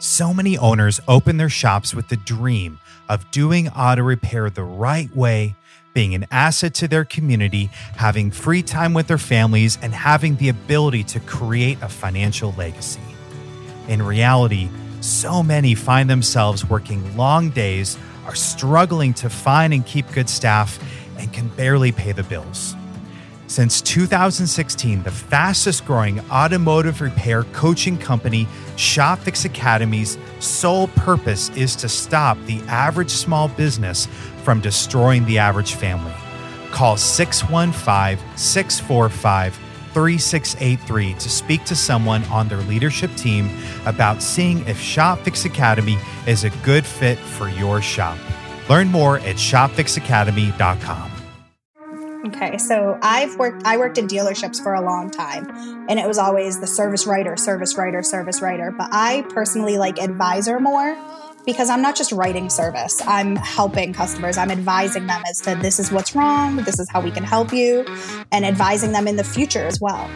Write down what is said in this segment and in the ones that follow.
So many owners open their shops with the dream of doing auto repair the right way, being an asset to their community, having free time with their families, and having the ability to create a financial legacy. In reality, so many find themselves working long days, are struggling to find and keep good staff, and can barely pay the bills. Since 2016, the fastest growing automotive repair coaching company, ShopFix Academy's sole purpose is to stop the average small business from destroying the average family. Call 615 645 3683 to speak to someone on their leadership team about seeing if ShopFix Academy is a good fit for your shop. Learn more at shopfixacademy.com. Okay, so I've worked I worked in dealerships for a long time and it was always the service writer, service writer, service writer, but I personally like advisor more because I'm not just writing service. I'm helping customers. I'm advising them as to this is what's wrong, this is how we can help you and advising them in the future as well.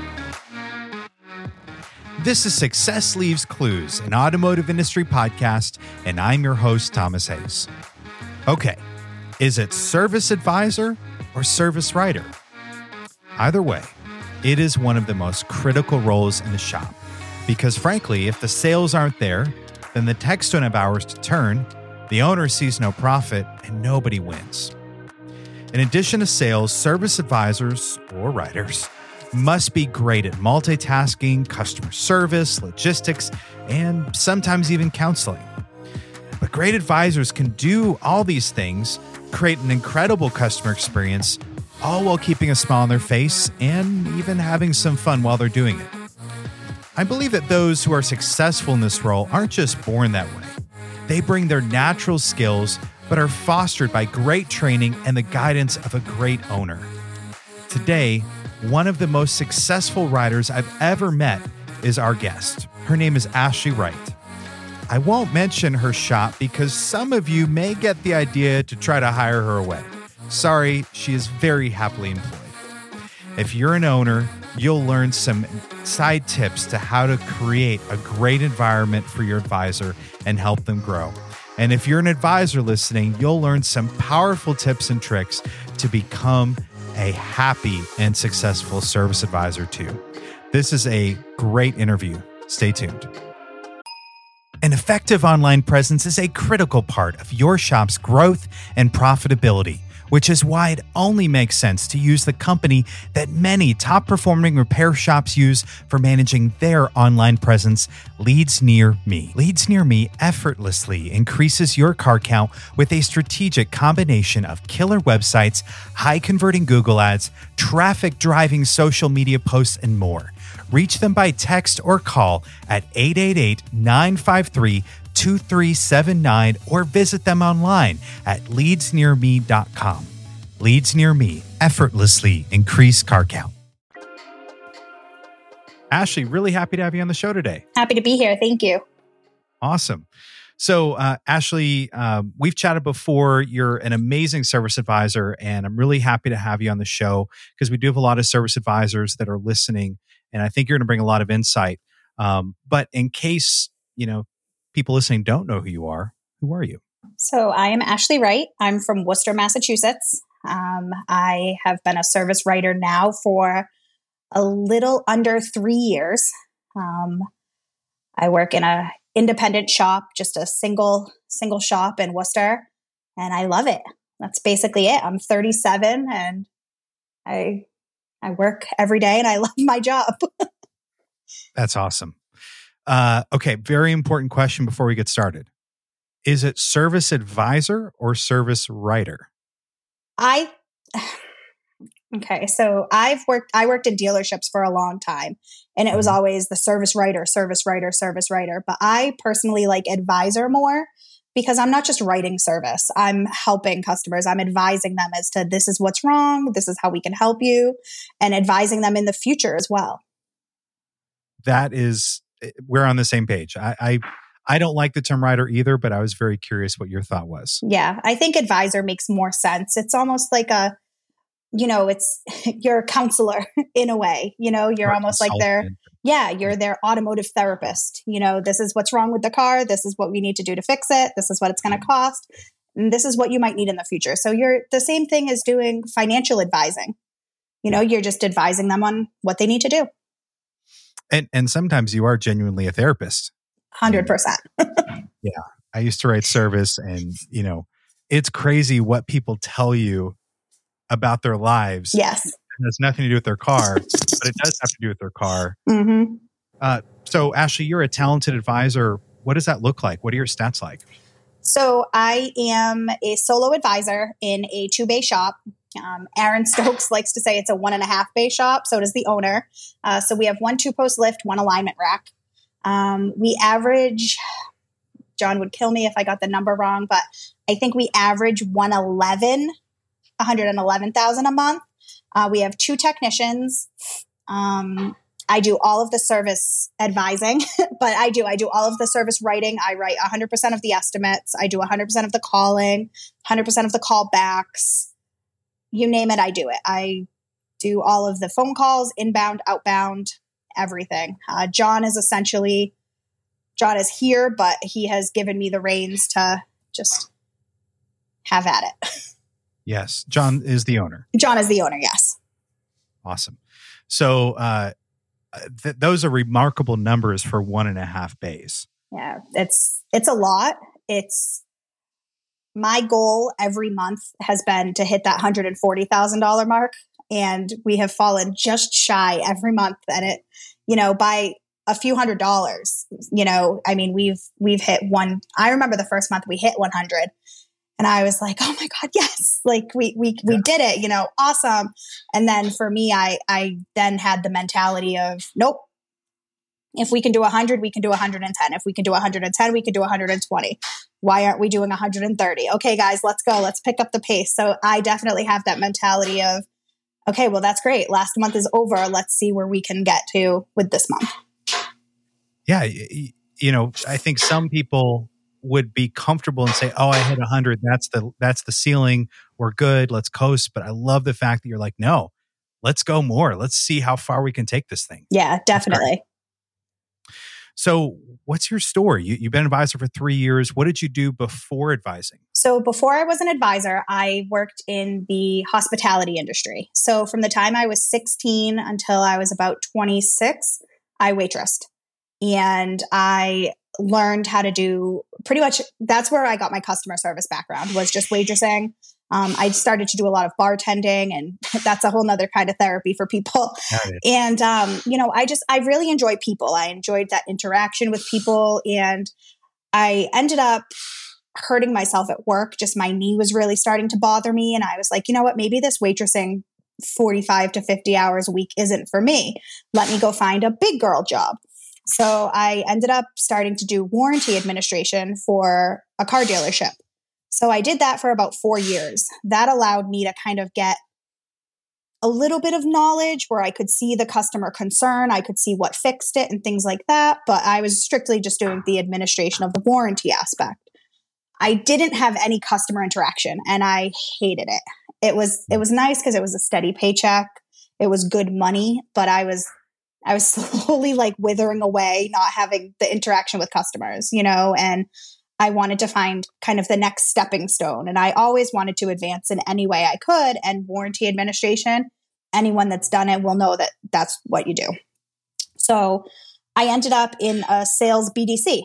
This is Success Leaves Clues, an automotive industry podcast, and I'm your host Thomas Hayes. Okay, is it service advisor or service writer? Either way, it is one of the most critical roles in the shop because, frankly, if the sales aren't there, then the techs don't have hours to turn, the owner sees no profit, and nobody wins. In addition to sales, service advisors or writers must be great at multitasking, customer service, logistics, and sometimes even counseling. But great advisors can do all these things, create an incredible customer experience, all while keeping a smile on their face and even having some fun while they're doing it. I believe that those who are successful in this role aren't just born that way. They bring their natural skills, but are fostered by great training and the guidance of a great owner. Today, one of the most successful writers I've ever met is our guest. Her name is Ashley Wright. I won't mention her shop because some of you may get the idea to try to hire her away. Sorry, she is very happily employed. If you're an owner, you'll learn some side tips to how to create a great environment for your advisor and help them grow. And if you're an advisor listening, you'll learn some powerful tips and tricks to become a happy and successful service advisor too. This is a great interview. Stay tuned. An effective online presence is a critical part of your shop's growth and profitability which is why it only makes sense to use the company that many top performing repair shops use for managing their online presence, Leads Near Me. Leads Near Me effortlessly increases your car count with a strategic combination of killer websites, high converting Google ads, traffic driving social media posts, and more. Reach them by text or call at 888 953 2379 or visit them online at leadsnearme.com. Leads Near Me effortlessly increase car count. Ashley, really happy to have you on the show today. Happy to be here. Thank you. Awesome. So, uh, Ashley, um, we've chatted before. You're an amazing service advisor, and I'm really happy to have you on the show because we do have a lot of service advisors that are listening, and I think you're going to bring a lot of insight. Um, but in case you know people listening don't know who you are, who are you? So, I am Ashley Wright. I'm from Worcester, Massachusetts. Um, I have been a service writer now for a little under three years. Um, I work in a independent shop, just a single single shop in Worcester, and I love it. That's basically it. I'm 37 and I I work every day and I love my job. That's awesome. Uh, okay, very important question before we get started. Is it service advisor or service writer? I okay, so I've worked I worked in dealerships for a long time and it was Mhm. always the service writer, service writer, service writer, but I personally like advisor more because I'm not just writing service. I'm helping customers. I'm advising them as to this is what's wrong, this is how we can help you and advising them in the future as well. That is, eh, we're on the same page. I, I, I don't like the term writer either, but I was very curious what your thought was. Yeah, I think advisor makes more sense. It's almost like a you know, it's you're a counselor in a way. You know, you're almost like their yeah, you're their automotive therapist. You know, this is what's wrong with the car. This is what we need to do to fix it. This is what it's going to mm. cost. And this is what you might need in the future. So you're the same thing as doing financial advising. You know, you're just advising them on what they need to do. And and sometimes you are genuinely a therapist. Hundred percent. Yeah, I used to write service, and you know, it's crazy what people tell you about their lives. Yes, it has nothing to do with their car, but it does have to do with their car. Mm-hmm. Uh, so, Ashley, you're a talented advisor. What does that look like? What are your stats like? So, I am a solo advisor in a two bay shop. Um, Aaron Stokes likes to say it's a one and a half bay shop. So does the owner. Uh, so we have one two post lift, one alignment rack. Um, we average, John would kill me if I got the number wrong, but I think we average 111, 111,000 a month. Uh, we have two technicians. Um, I do all of the service advising, but I do, I do all of the service writing. I write 100% of the estimates. I do 100% of the calling, 100% of the callbacks. You name it, I do it. I do all of the phone calls, inbound, outbound, everything. Uh, John is essentially John is here, but he has given me the reins to just have at it. Yes, John is the owner. John is the owner. Yes. Awesome. So uh, th- those are remarkable numbers for one and a half bays. Yeah, it's it's a lot. It's my goal every month has been to hit that hundred and forty thousand dollar mark, and we have fallen just shy every month. And it, you know, by a few hundred dollars. You know, I mean, we've we've hit one. I remember the first month we hit 100, and I was like, oh my god, yes! Like we we we did it. You know, awesome. And then for me, I I then had the mentality of nope. If we can do a 100, we can do 110. If we can do 110, we can do 120. Why aren't we doing 130? Okay, guys, let's go. Let's pick up the pace. So I definitely have that mentality of, okay, well, that's great. Last month is over. Let's see where we can get to with this month yeah, you know, I think some people would be comfortable and say, "Oh, I hit 100. That's the that's the ceiling. We're good. Let's coast." But I love the fact that you're like, "No, let's go more. Let's see how far we can take this thing." Yeah, definitely. So, what's your story? You, have been an advisor for three years. What did you do before advising? So, before I was an advisor, I worked in the hospitality industry. So, from the time I was 16 until I was about 26, I waitressed and I learned how to do pretty much that's where I got my customer service background was just waitressing. Um, I started to do a lot of bartending, and that's a whole nother kind of therapy for people. And um, you know, I just I really enjoy people. I enjoyed that interaction with people, and I ended up hurting myself at work. Just my knee was really starting to bother me, and I was like, you know what? Maybe this waitressing 45 to 50 hours a week isn't for me. Let me go find a big girl job. So I ended up starting to do warranty administration for a car dealership. So I did that for about four years. That allowed me to kind of get a little bit of knowledge where I could see the customer concern, I could see what fixed it and things like that. But I was strictly just doing the administration of the warranty aspect. I didn't have any customer interaction and I hated it. It was it was nice because it was a steady paycheck. It was good money, but I was I was slowly like withering away, not having the interaction with customers, you know, and I wanted to find kind of the next stepping stone. And I always wanted to advance in any way I could. And warranty administration, anyone that's done it will know that that's what you do. So I ended up in a sales BDC.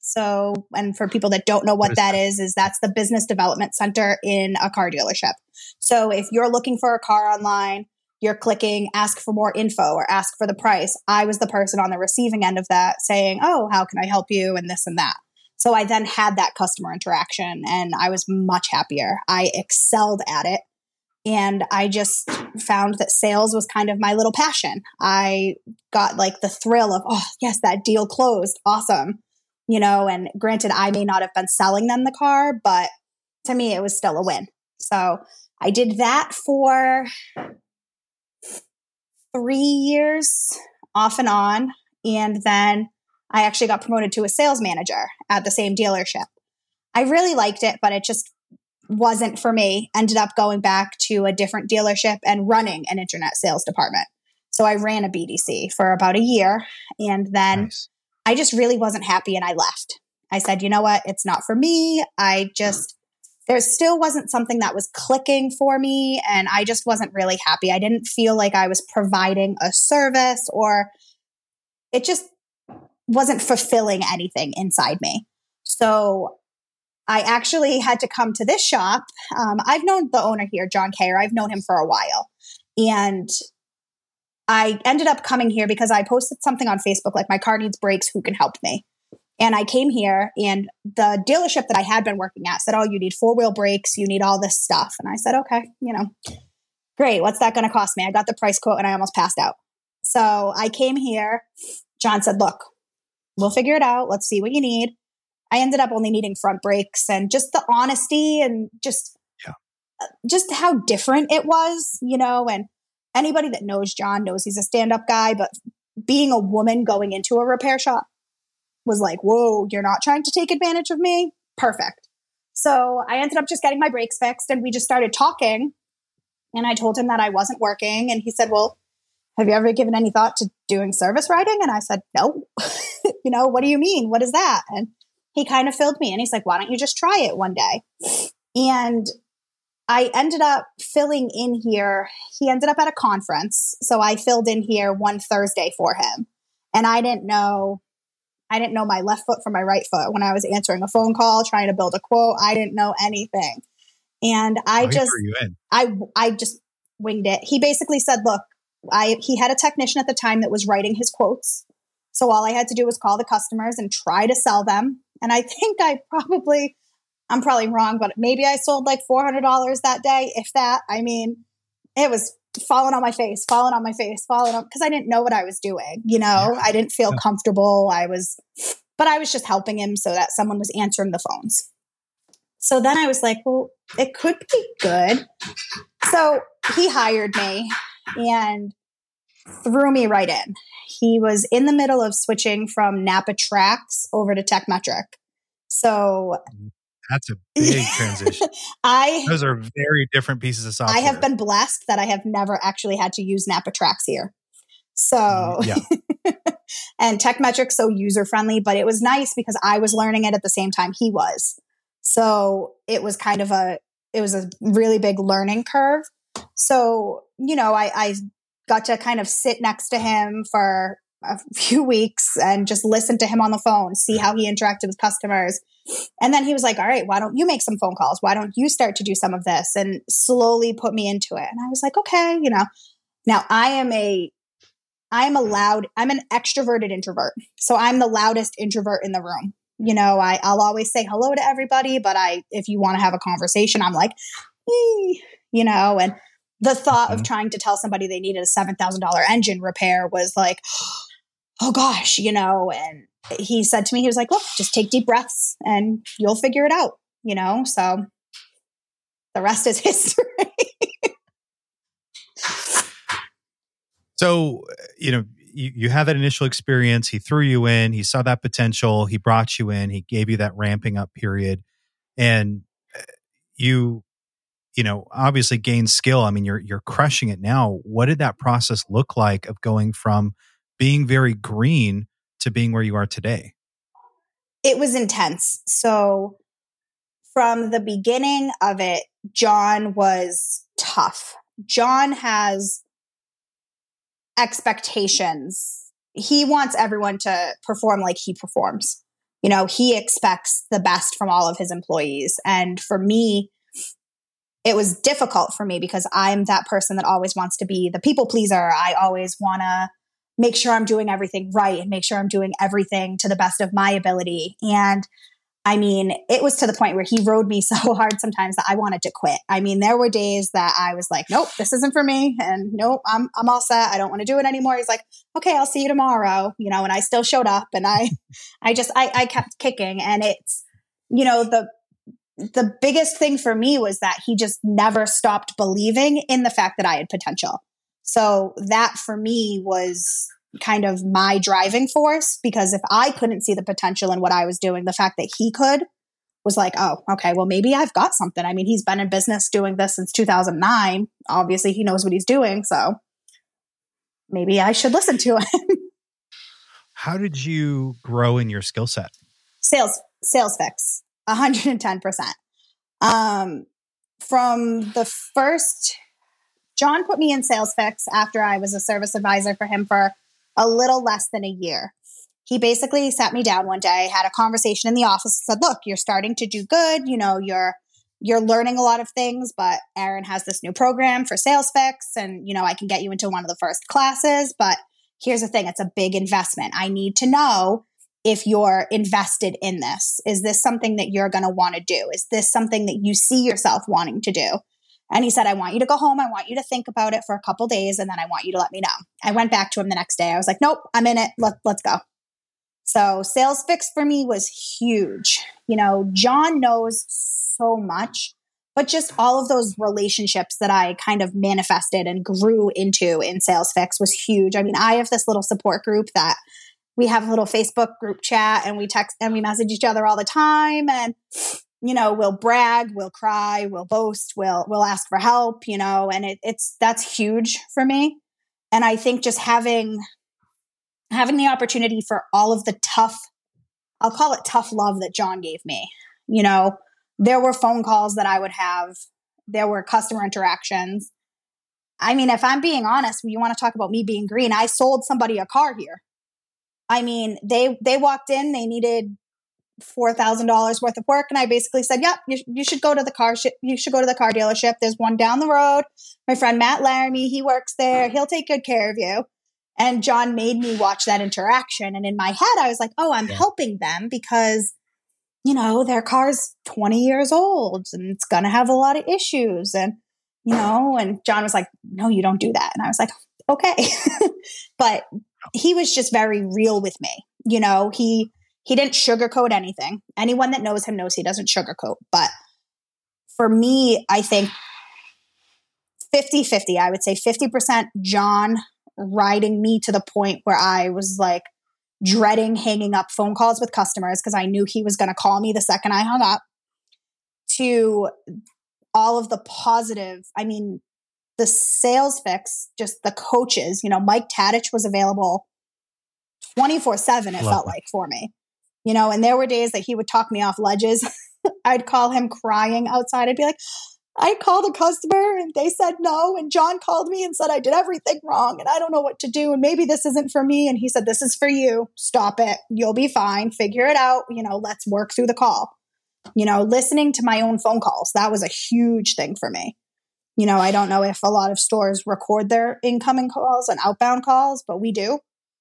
So, and for people that don't know what, what is that, that is, is that's the business development center in a car dealership. So if you're looking for a car online, you're clicking ask for more info or ask for the price. I was the person on the receiving end of that saying, Oh, how can I help you? And this and that. So I then had that customer interaction and I was much happier. I excelled at it. And I just found that sales was kind of my little passion. I got like the thrill of, oh, yes, that deal closed. Awesome. You know, and granted, I may not have been selling them the car, but to me, it was still a win. So I did that for three years off and on. And then I actually got promoted to a sales manager at the same dealership. I really liked it, but it just, wasn't for me. Ended up going back to a different dealership and running an internet sales department. So I ran a BDC for about a year and then nice. I just really wasn't happy and I left. I said, you know what? It's not for me. I just, there still wasn't something that was clicking for me and I just wasn't really happy. I didn't feel like I was providing a service or it just wasn't fulfilling anything inside me. So I actually had to come to this shop. Um, I've known the owner here, John Kayer. I've known him for a while. And I ended up coming here because I posted something on Facebook like, my car needs brakes. Who can help me? And I came here, and the dealership that I had been working at said, Oh, you need four wheel brakes. You need all this stuff. And I said, Okay, you know, great. What's that going to cost me? I got the price quote and I almost passed out. So I came here. John said, Look, we'll figure it out. Let's see what you need. I ended up only needing front brakes and just the honesty and just yeah. Uh, just how different it was, you know, and anybody that knows John knows he's a stand-up guy, but being a woman going into a repair shop was like, "Whoa, you're not trying to take advantage of me?" Perfect. So, I ended up just getting my brakes fixed and we just started talking and I told him that I wasn't working and he said, "Well, have you ever given any thought to doing service writing?" And I said, "No." you know, what do you mean? What is that? And he kind of filled me and he's like, why don't you just try it one day? And I ended up filling in here. He ended up at a conference. So I filled in here one Thursday for him. And I didn't know, I didn't know my left foot from my right foot when I was answering a phone call, trying to build a quote. I didn't know anything. And I oh, just, I, I just winged it. He basically said, look, I, he had a technician at the time that was writing his quotes. So all I had to do was call the customers and try to sell them. And I think I probably, I'm probably wrong, but maybe I sold like $400 that day, if that. I mean, it was falling on my face, falling on my face, falling on, because I didn't know what I was doing. You know, I didn't feel comfortable. I was, but I was just helping him so that someone was answering the phones. So then I was like, well, it could be good. So he hired me and threw me right in he was in the middle of switching from Napa TRACS over to Tekmetric. So mm-hmm. That's a big transition. I those are very different pieces of software. I have been blessed that I have never actually had to use Napa TRACS here. So mm, yeah. and Tekmetric so user friendly, but it was nice because I was learning it at the same time he was. So it was kind of a it was a really big learning curve. So, you know, I, I got to kind of sit next to him for a few weeks and just listen to him on the phone, see how he interacted with customers. And then he was like, All right, why don't you make some phone calls? Why don't you start to do some of this? And slowly put me into it. And I was like, Okay, you know, now I am a I am a loud, I'm an extroverted introvert. So I'm the loudest introvert in the room. You know, I, I'll always say hello to everybody, but I if you want to have a conversation, I'm like, you know, and the thought mm-hmm. of trying to tell somebody they needed a $7,000 engine repair was like, oh gosh, you know, and he said to me, he was like, look, just take deep breaths and you'll figure it out, you know? So the rest is history. so, you know, you, you had that initial experience. He threw you in, he saw that potential, he brought you in, he gave you that ramping up period. And uh, you you know obviously gain skill i mean you're you're crushing it now what did that process look like of going from being very green to being where you are today? It was intense. So from the beginning of it john was tough. John has expectations. He wants everyone to perform like he performs. You know he expects the best from all of his employees. And for me it was difficult for me because I'm that person that always wants to be the people pleaser. I always want to make sure I'm doing everything right and make sure I'm doing everything to the best of my ability. And I mean, it was to the point where he rode me so hard sometimes that I wanted to quit. I mean, there were days that I was like, nope, this isn't for me. And nope, I'm, I'm all set. I don't want to do it anymore. He's like, okay, I'll see you tomorrow. You know, and I still showed up and I, I just, I, I kept kicking and it's, you know, the, the biggest thing for me was that he just never stopped believing in the fact that I had potential. So that for me was kind of my driving force because if I couldn't see the potential in what I was doing, the fact that he could was like, oh, okay, well, maybe I've got something. I mean, he's been in business doing this since 2009. Obviously, he knows what he's doing. So maybe I should listen to him. How did you grow in your skill set? Sales, sales fix, 110%. Um, from the first, John put me in sales fix after I was a service advisor for him for a little less than a year he basically sat me down one day, had a conversation in the office, said, "Look, you're starting to do good. You know, you're you're learning a lot of things, but Aaron has this new program for sales fix, and you know, I can get you into one of the first classes. But here's the thing: it's a big investment. I need to know." If you're invested in this, is this something that you're going to want to do? Is this something that you see yourself wanting to do? And he said, I want you to go home. I want you to think about it for a couple days and then I want you to let me know. I went back to him the next day. I was like, nope, I'm in it. Let, let's go. So sales fix for me was huge. You know, John knows so much, but just all of those relationships that I kind of manifested and grew into in sales fix was huge. I mean, I have this little support group that we have a little Facebook group chat and we text and we message each other all the time and you know, we'll brag, we'll cry, we'll boast, we'll we'll ask for help, you know, and it, it's that's huge for me. And I think just having having the opportunity for all of the tough, I'll call it tough love that John gave me. You know, there were phone calls that I would have, there were customer interactions. I mean, if I'm being honest, you want to talk about me being green, I sold somebody a car here. I mean, they they walked in, they needed four thousand dollars worth of work, and I basically said, "Yep, you, you should go to the car. Sh- you should go to the car dealership. There's one down the road. My friend Matt Laramie, he works there. He'll take good care of you." And John made me watch that interaction. And in my head, I was like, oh, I'm yeah. helping them because, you know, their car's 20 years old and it's going to have a lot of issues. And, you know, and John was like, no, you don't do that. And I was like, okay. but he was just very real with me. You know, he, he didn't sugarcoat anything. Anyone that knows him knows he doesn't sugarcoat. But for me, I think 50 50, I would say 50% John, riding me to the point where I was like dreading hanging up phone calls with customers because I knew he was going to call me the second I hung up, to all of the positive. I mean, the sales fix, just the coaches, you know, Mike Tadich was available 24 7, it Love felt like for me. You know, and there were days that he would talk me off ledges. I'd call him crying outside. I'd be like, I called a customer and they said no. And John called me and said I did everything wrong and I don't know what to do. And maybe this isn't for me. And he said, This is for you. Stop it. You'll be fine. Figure it out. You know, let's work through the call. You know, listening to my own phone calls, that was a huge thing for me. You know, I don't know if a lot of stores record their incoming calls and outbound calls, but we do.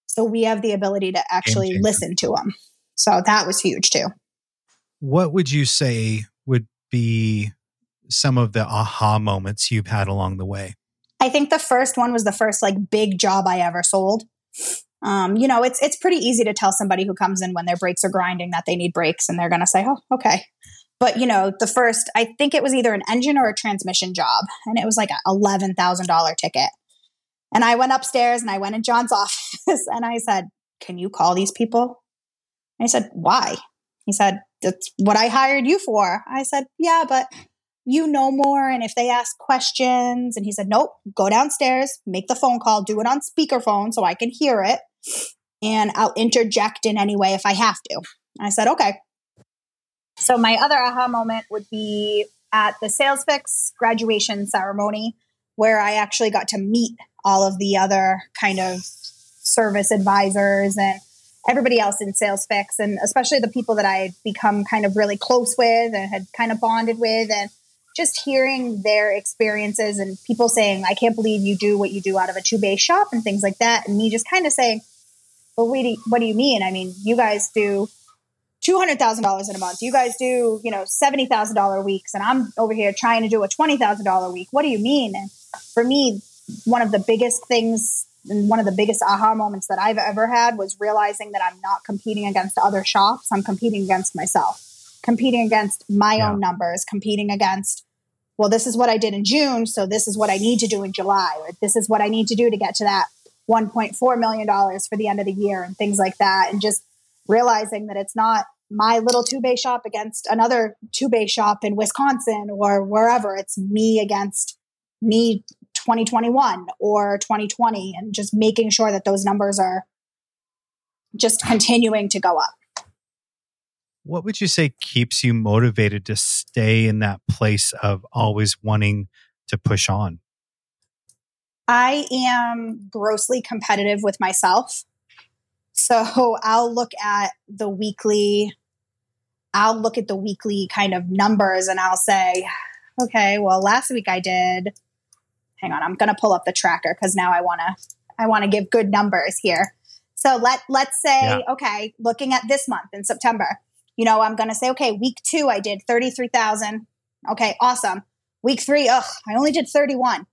So we have the ability to actually listen to them. So that was huge too. What would you say would be some of the aha moments you've had along the way? I think the first one was the first like big job I ever sold. Um, you know, it's it's pretty easy to tell somebody who comes in when their brakes are grinding that they need brakes, and they're going to say, "Oh, okay." But you know, the first, I think it was either an engine or a transmission job, and it was like a eleven thousand dollar ticket. And I went upstairs and I went in John's office and I said, "Can you call these people?" He said, "Why?" He said, "That's what I hired you for." I said, "Yeah, but you know more. And if they ask questions, and he said, nope, go downstairs, make the phone call, do it on speakerphone so I can hear it. And I'll interject in any way if I have to. I said, okay. So my other aha moment would be at the Sales Fix graduation ceremony, where I actually got to meet all of the other kind of service advisors and everybody else in Sales Fix, and especially the people that I had become kind of really close with and had kind of bonded with. And just hearing their experiences and people saying, I can't believe you do what you do out of a two bay shop and things like that. And me just kind of saying, well, what do, you, what do you mean? I mean, you guys do $200,000 in a month. You guys do, you know, $70,000 weeks. And I'm over here trying to do a $20,000 week. What do you mean? And for me, one of the biggest things and one of the biggest aha moments that I've ever had was realizing that I'm not competing against other shops. I'm competing against myself competing against my yeah. own numbers, competing against, well, this is what I did in June, so this is what I need to do in July, or this is what I need to do to get to that $1.4 million for the end of the year, and things like that. And just realizing that it's not my little two bay shop against another two bay shop in Wisconsin or wherever. It's me against me 2021 or 2020 and just making sure that those numbers are just continuing to go up. What would you say keeps you motivated to stay in that place of always wanting to push on? I am grossly competitive with myself. So I'll look at the weekly, I'll look at the weekly kind of numbers and I'll say, okay, well, last week I did, hang on, I'm going to pull up the tracker because now I want to, I want to give good numbers here. So let, let's say, yeah. okay, looking at this month in September, you know, I'm going to say, okay, week two, I did 33,000. Okay, awesome. Week three, ugh, I only did 31.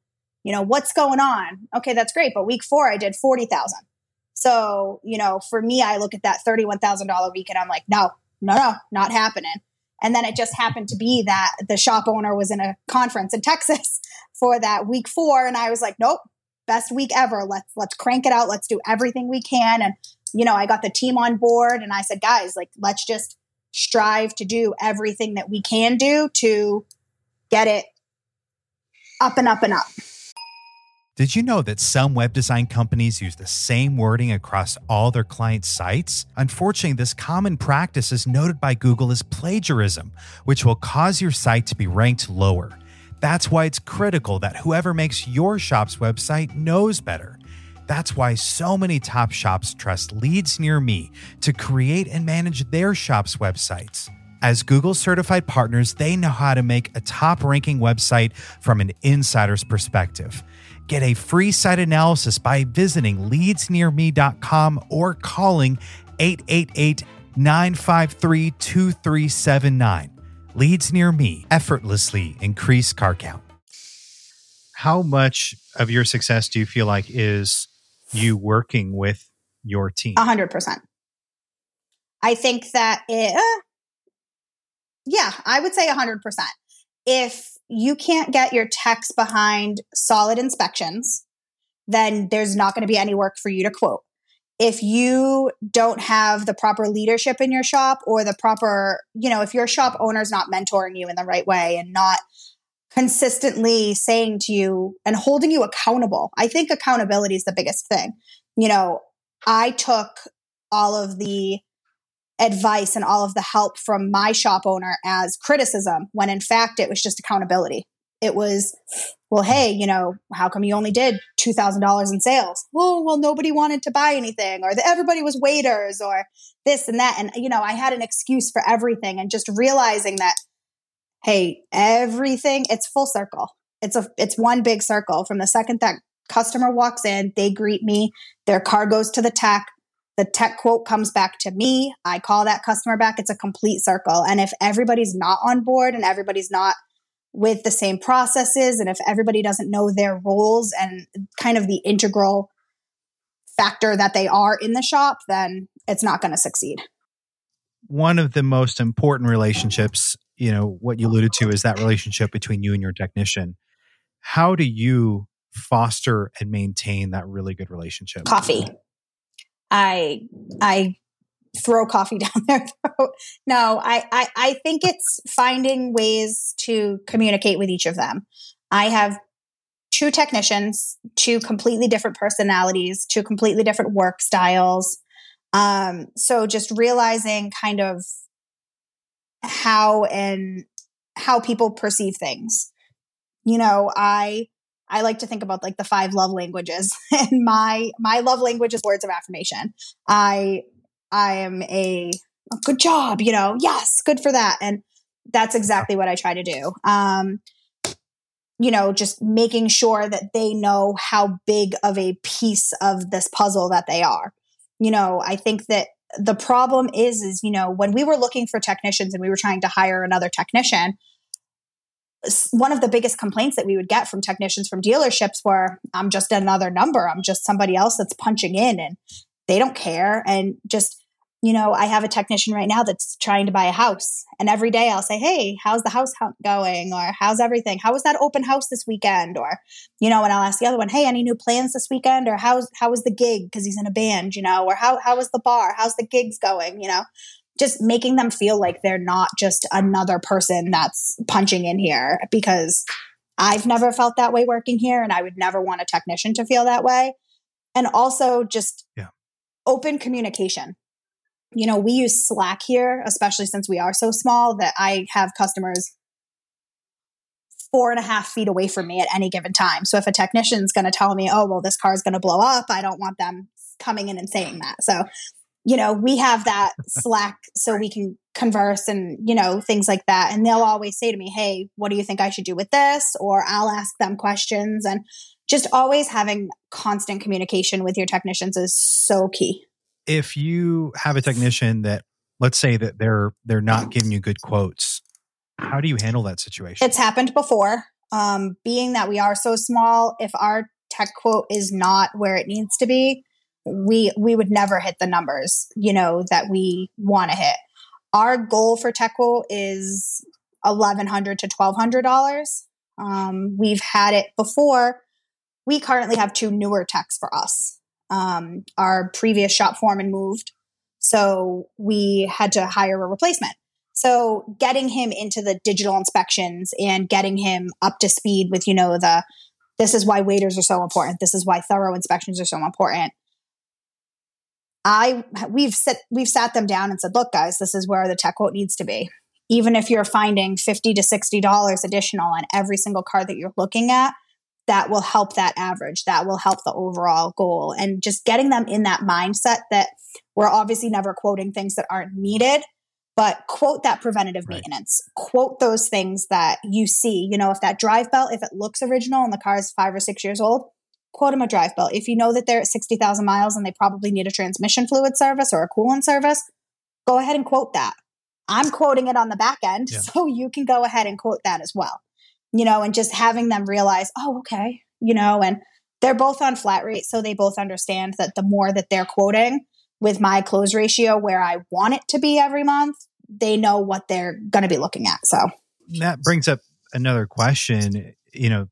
You know, what's going on? Okay, that's great. But week four, I did 40,000. So, you know, for me, I look at that $31,000 week and I'm like, no, no, no, not happening. And then it just happened to be that the shop owner was in a conference in Texas for that week four. And I was like, nope, best week ever. Let's, let's crank it out. Let's do everything we can. And, you know, I got the team on board and I said, guys, like, let's just strive to do everything that we can do to get it up and up and up. Did you know that some web design companies use the same wording across all their client sites? Unfortunately, this common practice is noted by Google as plagiarism, which will cause your site to be ranked lower. That's why it's critical that whoever makes your shop's website knows better. That's why so many top shops trust Leads Near Me to create and manage their shop's websites. As Google certified partners, they know how to make a top ranking website from an insider's perspective. Get a free site analysis by visiting leadsnearme.com or calling 888 953 2379. Leads Near Me effortlessly increase car count. How much of your success do you feel like is you working with your team? 100%. I think that it, uh, yeah, I would say 100%. If you can't get your techs behind solid inspections, then there's not going to be any work for you to quote. If you don't have the proper leadership in your shop or the proper, you know, if your shop owner is not mentoring you in the right way and not consistently saying to you and holding you accountable, I think accountability is the biggest thing. You know, I took all of the advice and all of the help from my shop owner as criticism when in fact it was just accountability. It was, well, hey, you know, how come you only did $2,000 in sales? Oh, well, nobody wanted to buy anything, or the, everybody was waiters, or this and that. And, you know, I had an excuse for everything and just realizing that, hey, everything, it's full circle. It's a, it's one big circle from the second that customer walks in, they greet me, their car goes to the tech, the tech quote comes back to me. I call that customer back. It's a complete circle. And if everybody's not on board and everybody's not with the same processes, and if everybody doesn't know their roles and kind of the integral factor that they are in the shop, then it's not going to succeed. One of the most important relationships, you know, what you alluded to is that relationship between you and your technician. How do you foster and maintain that really good relationship? Coffee. I I throw coffee down their throat. No, I, I I think it's finding ways to communicate with each of them. I have two technicians, two completely different personalities, two completely different work styles. Um, so just realizing kind of how and how people perceive things. You know, I I like to think about like the five love languages and my my love language is words of affirmation. I I am a, a good job, you know. Yes, good for that. And that's exactly what I try to do. Um you know, just making sure that they know how big of a piece of this puzzle that they are. You know, I think that the problem is is you know when we were looking for technicians and we were trying to hire another technician one of the biggest complaints that we would get from technicians from dealerships were i'm just another number. I'm just somebody else that's punching in and they don't care. And just you know i have a technician right now that's trying to buy a house and every day i'll say hey how's the house going? Or how's everything? How was that open house this weekend? Or you know and i'll ask the other one hey any new plans this weekend? Or how's how was the gig? Because he's in a band you know? Or how how was the bar? How's the gigs going? You know just making them feel like they're not just another person that's punching in here because I've never felt that way working here and I would never want a technician to feel that way. And also just yeah. open communication. You know, we use Slack here, especially since we are so small that I have customers four and a half feet away from me at any given time. So if a technician's going to tell me, oh, well, this car is going to blow up, I don't want them coming in and saying that. So, you know, we have that Slack so we can converse and, you know, things like that. And they'll always say to me, hey, what do you think I should do with this? Or I'll ask them questions. And just always having constant communication with your technicians is so key. If you have a technician that, let's say that they're they're not giving you good quotes how do you handle that situation? It's happened before. Um, being that we are so small, if our tech quote is not where it needs to be, we we would never hit the numbers, you know, that we want to hit. Our goal for tech is eleven hundred to twelve hundred dollars. Um, we've had it before. We currently have two newer techs for us. Um, our previous shop foreman moved, so we had to hire a replacement. So getting him into the digital inspections and getting him up to speed with, you know, the this is why waiters are so important. This is why thorough inspections are so important. I we've set we've sat them down and said, look, guys, this is where the tech quote needs to be. Even if you're finding fifty to sixty dollars additional on every single car that you're looking at, that will help that average. That will help the overall goal. And just getting them in that mindset that we're obviously never quoting things that aren't needed but quote that preventative right. maintenance quote those things that you see you know if that drive belt if it looks original and the car is five or six years old quote them a drive belt if you know that they're at 60000 miles and they probably need a transmission fluid service or a coolant service go ahead and quote that i'm quoting it on the back end yeah. so you can go ahead and quote that as well you know and just having them realize oh okay you know and they're both on flat rate so they both understand that the more that they're quoting with my close ratio where I want it to be every month, they know what they're going to be looking at. So that brings up another question. You know,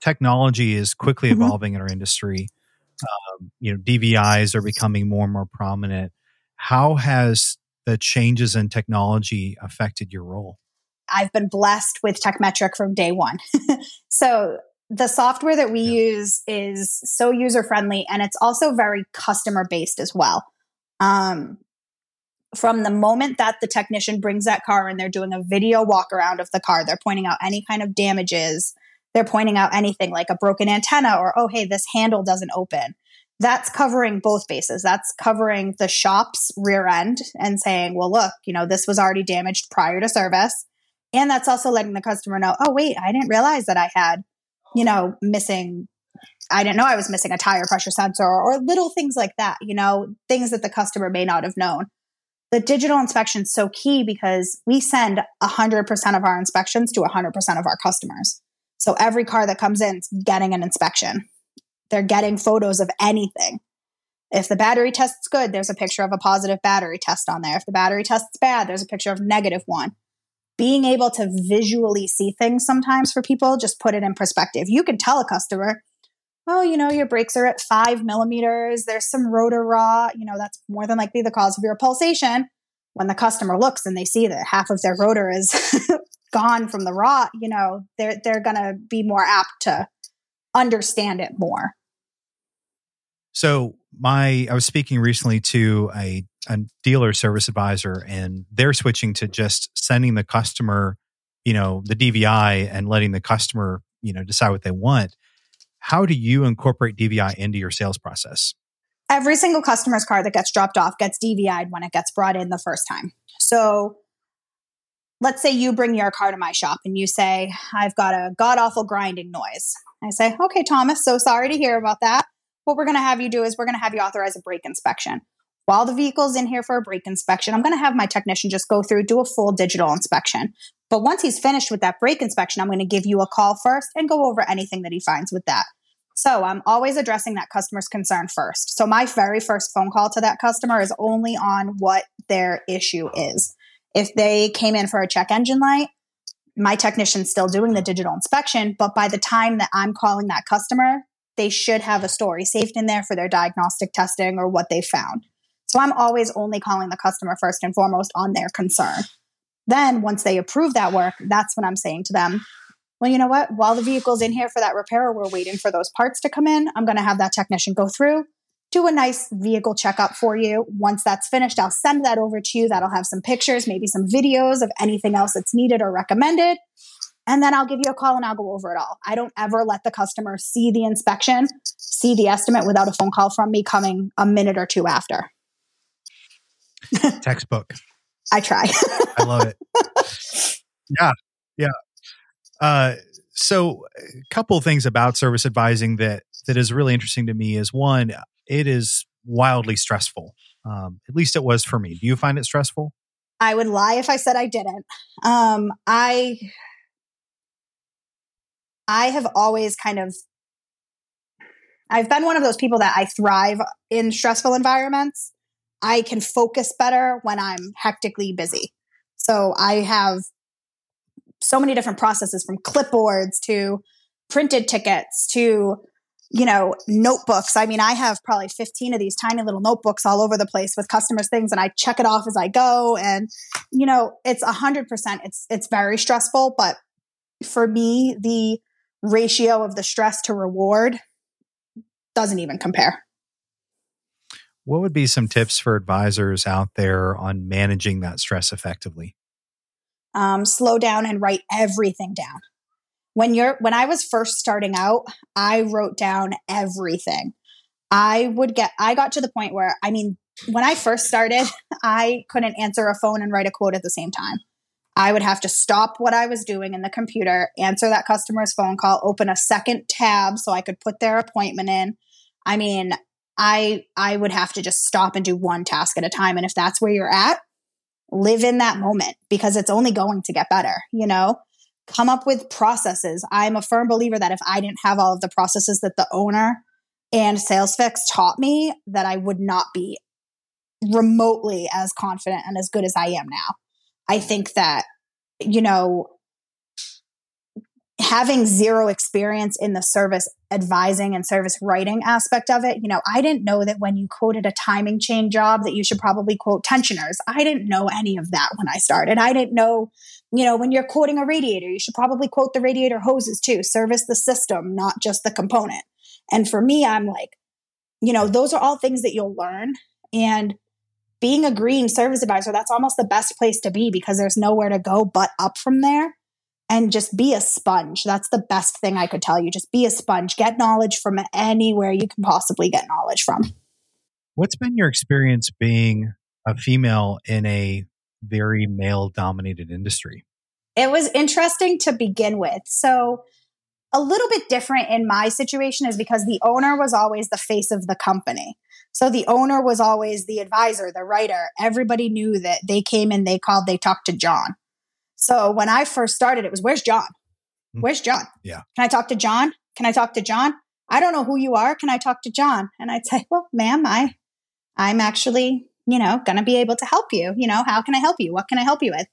technology is quickly mm-hmm. evolving in our industry. Um, you know, DVIs are becoming more and more prominent. How has the changes in technology affected your role? I've been blessed with Tekmetric from day one. so the software that we yeah. use is so user friendly and it's also very customer based as well. Um, from the moment that the technician brings that car and they're doing a video walk around of the car, they're pointing out any kind of damages. They're pointing out anything like a broken antenna or, oh, hey, this handle doesn't open. That's covering both bases. That's covering the shop's rear end and saying, well, look, you know, this was already damaged prior to service. And that's also letting the customer know, oh, wait, I didn't realize that I had, you know, missing I didn't know I was missing a tire pressure sensor or little things like that, you know, things that the customer may not have known the digital inspection is so key because we send 100% of our inspections to 100% of our customers. So every car that comes in is getting an inspection. They're getting photos of anything. If the battery test's good, there's a picture of a positive battery test on there. If the battery test's bad, there's a picture of negative one. Being able to visually see things sometimes for people, just put it in perspective. You can tell a customer, oh, you know, your brakes are at five millimeters. There's some rotor rot. You know, that's more than likely the cause of your pulsation. When the customer looks and they see that half of their rotor is gone from the rot, you know, they're they're gonna be more apt to understand it more. So my I was speaking recently to a, a dealer service advisor and they're switching to just sending the customer, you know, the DVI and letting the customer, you know, decide what they want how do you incorporate DVI into your sales process? Every single customer's car that gets dropped off gets DVI'd when it gets brought in the first time. So let's say you bring your car to my shop and you say, I've got a god awful grinding noise. I say, okay, Thomas, so sorry to hear about that. What we're going to have you do is we're going to have you authorize a brake inspection. While the vehicle's in here for a brake inspection, I'm going to have my technician just go through, do a full digital inspection. But once he's finished with that brake inspection, I'm going to give you a call first and go over anything that he finds with that. So I'm always addressing that customer's concern first. So my very first phone call to that customer is only on what their issue is. If they came in for a check engine light, my technician's still doing the digital inspection, but by the time that I'm calling that customer, they should have a story saved in there for their diagnostic testing or what they found. So I'm always only calling the customer first and foremost on their concern. Then once they approve that work, that's when I'm saying to them, well, you know what? While the vehicle's in here for that repair, we're waiting for those parts to come in. I'm going to have that technician go through, do a nice vehicle checkup for you. Once that's finished, I'll send that over to you. That'll have some pictures, maybe some videos of anything else that's needed or recommended. And then I'll give you a call and I'll go over it all. I don't ever let the customer see the inspection, see the estimate without a phone call from me coming a minute or two after. Textbook. I try. I love it. Yeah. Yeah. Uh, so a couple things about service advising that that is really interesting to me is one, it is wildly stressful. Um, at least it was for me. Do you find it stressful? I would lie if I said I didn't. Um, I I have always kind of I've been one of those people that I thrive in stressful environments. I can focus better when I'm hectically busy. So I have so many different processes from clipboards to printed tickets to you know notebooks i mean i have probably 15 of these tiny little notebooks all over the place with customers things and i check it off as i go and you know it's a 100% it's it's very stressful but for me the ratio of the stress to reward doesn't even compare what would be some tips for advisors out there on managing that stress effectively? Um, slow down and write everything down. When you're when I was first starting out, I wrote down everything. I would get I got to the point where I mean, when I first started, I couldn't answer a phone and write a quote at the same time. I would have to stop what I was doing in the computer, answer that customer's phone call, open a second tab so I could put their appointment in. I mean, I I would have to just stop and do one task at a time. And if that's where you're at, live in that moment because it's only going to get better, you know? Come up with processes. I'm a firm believer that if I didn't have all of the processes that the owner and SalesFix taught me, that I would not be remotely as confident and as good as I am now. I think that, you know, having zero experience in the service advising and service writing aspect of it, you know, I didn't know that when you quoted a timing chain job that you should probably quote tensioners. I didn't know any of that when I started. I didn't know, you know, when you're quoting a radiator, you should probably quote the radiator hoses too. Service the system, not just the component. And for me, I'm like, you know, those are all things that you'll learn. And being a green service advisor, that's almost the best place to be because there's nowhere to go but up from there and just be a sponge. That's the best thing I could tell you. Just be a sponge. Get knowledge from anywhere you can possibly get knowledge from. What's been your experience being a female in a very male dominated industry? It was interesting to begin with. So, a little bit different in my situation is because the owner was always the face of the company. So the owner was always the advisor, the writer. Everybody knew that they came in, they called, they talked to John. So when I first started, it was, where's John? Hmm. Where's John? Yeah. Can I talk to John? Can I talk to John? I don't know who you are. Can I talk to John? And I'd say, well, ma'am, I, I'm actually, you know, going to be able to help you. You know, how can I help you? What can I help you with?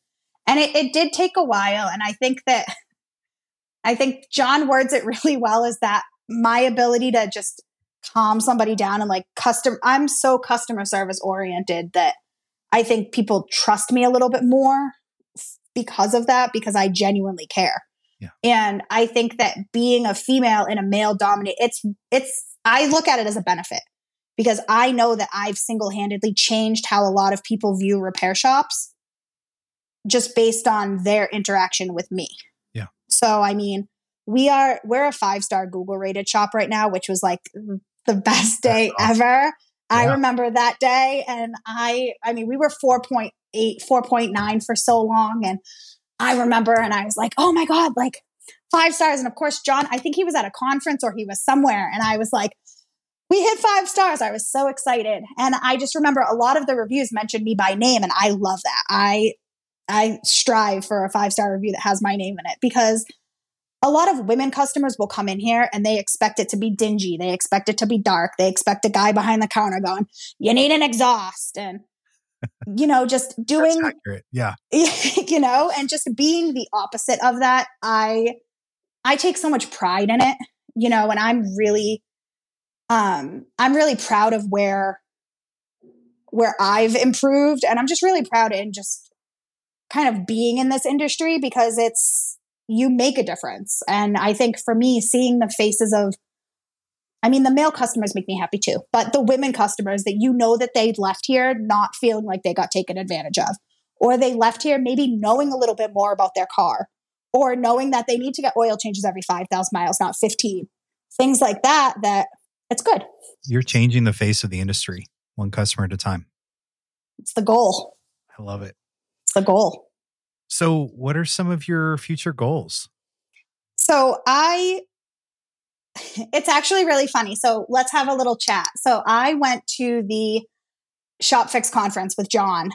And it, it did take a while. And I think that, I think John words it really well is that my ability to just calm somebody down and like custom, I'm so customer service oriented that I think people trust me a little bit more because of that because I genuinely care. Yeah. And I think that being a female in a male dominated it's it's I look at it as a benefit because I know that I've single-handedly changed how a lot of people view repair shops just based on their interaction with me. Yeah. So I mean, we are we're a five-star Google rated shop right now, which was like the best day awesome. ever. Yeah. I remember that day and I I mean we were 4.8 4.9 for so long and I remember and I was like, "Oh my god, like five stars." And of course, John, I think he was at a conference or he was somewhere and I was like, "We hit five stars." I was so excited. And I just remember a lot of the reviews mentioned me by name and I love that. I I strive for a five-star review that has my name in it because a lot of women customers will come in here and they expect it to be dingy. They expect it to be dark. They expect a guy behind the counter going, "You need an exhaust." And you know, just doing Yeah. you know, and just being the opposite of that. I I take so much pride in it, you know, and I'm really um I'm really proud of where where I've improved. And I'm just really proud in just kind of being in this industry because it's, you make a difference. And I think for me, seeing the faces of, I mean, the male customers make me happy too, but the women customers that you know that they left here not feeling like they got taken advantage of, or they left here maybe knowing a little bit more about their car, or knowing that they need to get oil changes every 5,000 miles, not 15. Things like that, that it's good. You're changing the face of the industry one customer at a time. It's the goal. I love it. It's the goal. So, what are some of your future goals? So, I, it's actually really funny. So, let's have a little chat. So, I went to the ShopFix conference with John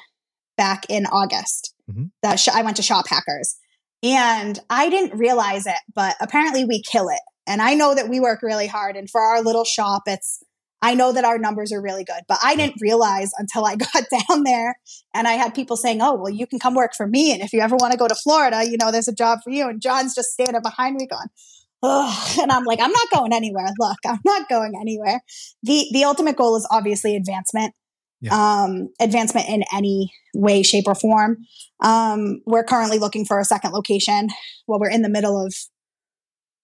back in August. Mm-hmm. That sh- I went to Shop Hackers and I didn't realize it, but apparently we kill it. And I know that we work really hard. And for our little shop, it's I know that our numbers are really good, but I didn't realize until I got down there and I had people saying, Oh, well, you can come work for me. And if you ever want to go to Florida, you know, there's a job for you. And John's just standing behind me going, Oh, and I'm like, I'm not going anywhere. Look, I'm not going anywhere. The, the ultimate goal is obviously advancement. Yeah. Um, advancement in any way, shape, or form. Um, we're currently looking for a second location. Well, we're in the middle of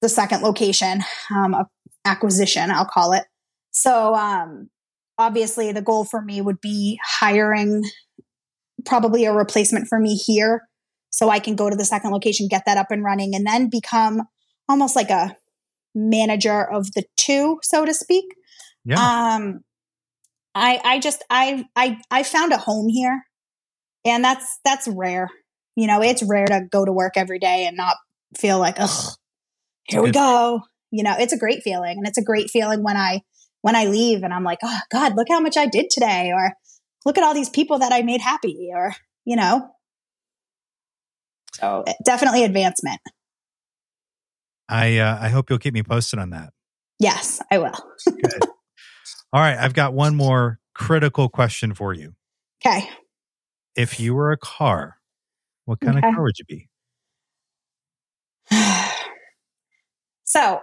the second location, um, acquisition, I'll call it. So um, obviously, the goal for me would be hiring probably a replacement for me here so I can go to the second location, get that up and running, and then become almost like a manager of the two, so to speak. Yeah. Um, I I just I I I found a home here, and that's that's rare. You know, it's rare to go to work every day and not feel like, ugh, here we go. You know, it's a great feeling, and it's a great feeling when I when I leave and I'm like, oh God, look how much I did today, or look at all these people that I made happy, or, you know. So definitely advancement. I uh, I hope you'll keep me posted on that. Yes, I will. Good. All right, I've got one more critical question for you. Okay. If you were a car, what kind okay. of car would you be? so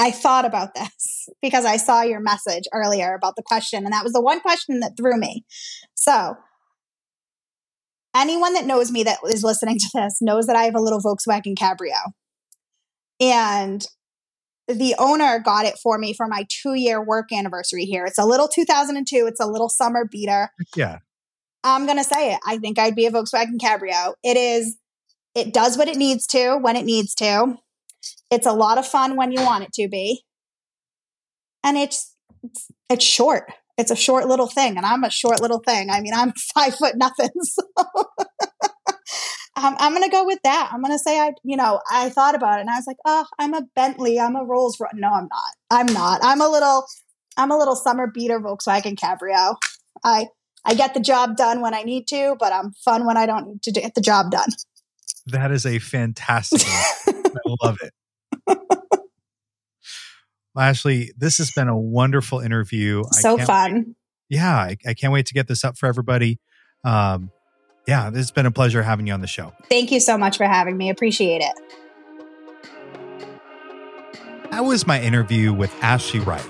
I thought about this because I saw your message earlier about the question, and that was the one question that threw me. So, anyone that knows me that is listening to this knows that I have a little Volkswagen Cabrio. And the owner got it for me for my two year work anniversary here. It's a little 2002, it's a little summer beater. Yeah. I'm going to say it. I think I'd be a Volkswagen Cabrio. It is, it does what it needs to when it needs to. It's a lot of fun when you want it to be. And it's it's short. It's a short little thing, and I'm a short little thing. I mean, I'm five foot nothing. So I'm going to go with that. I'm going to say I, you know, I thought about it, and I was like, oh, I'm a Bentley. I'm a Rolls Royce. No, I'm not. I'm not. I'm a little. I'm a little summer beater Volkswagen Cabrio. I I get the job done when I need to, but I'm fun when I don't need to get the job done. That is a fantastic. I love it. Ashley, this has been a wonderful interview. So fun. Wait, yeah, I, I, can't wait to get this up for everybody. Um, yeah, this has been a pleasure having you on the show. Thank you so much for having me. Appreciate it. That was my interview with Ashley Wright.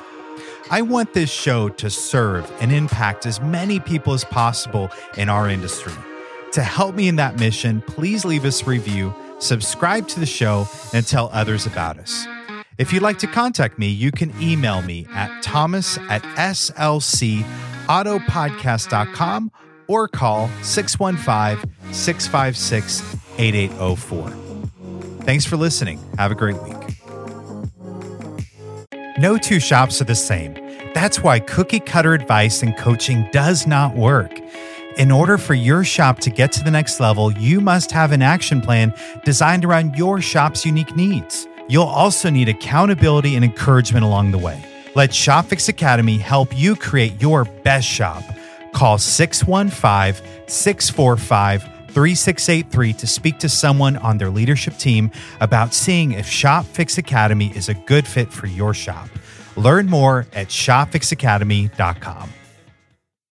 I want this show to serve and impact as many people as possible in our industry. To help me in that mission, please leave us a review, subscribe to the show, and tell others about us. If you'd like to contact me, you can email me at thomas at slcautopodcast.com or call 615 656 8804. Thanks for listening. Have a great week. No two shops are the same. That's why cookie cutter advice and coaching does not work. In order for your shop to get to the next level, you must have an action plan designed around your shop's unique needs. You'll also need accountability and encouragement along the way. Let ShopFix Academy help you create your best shop. Call 615 645 3683 to speak to someone on their leadership team about seeing if ShopFix Academy is a good fit for your shop. Learn more at shopfixacademy.com.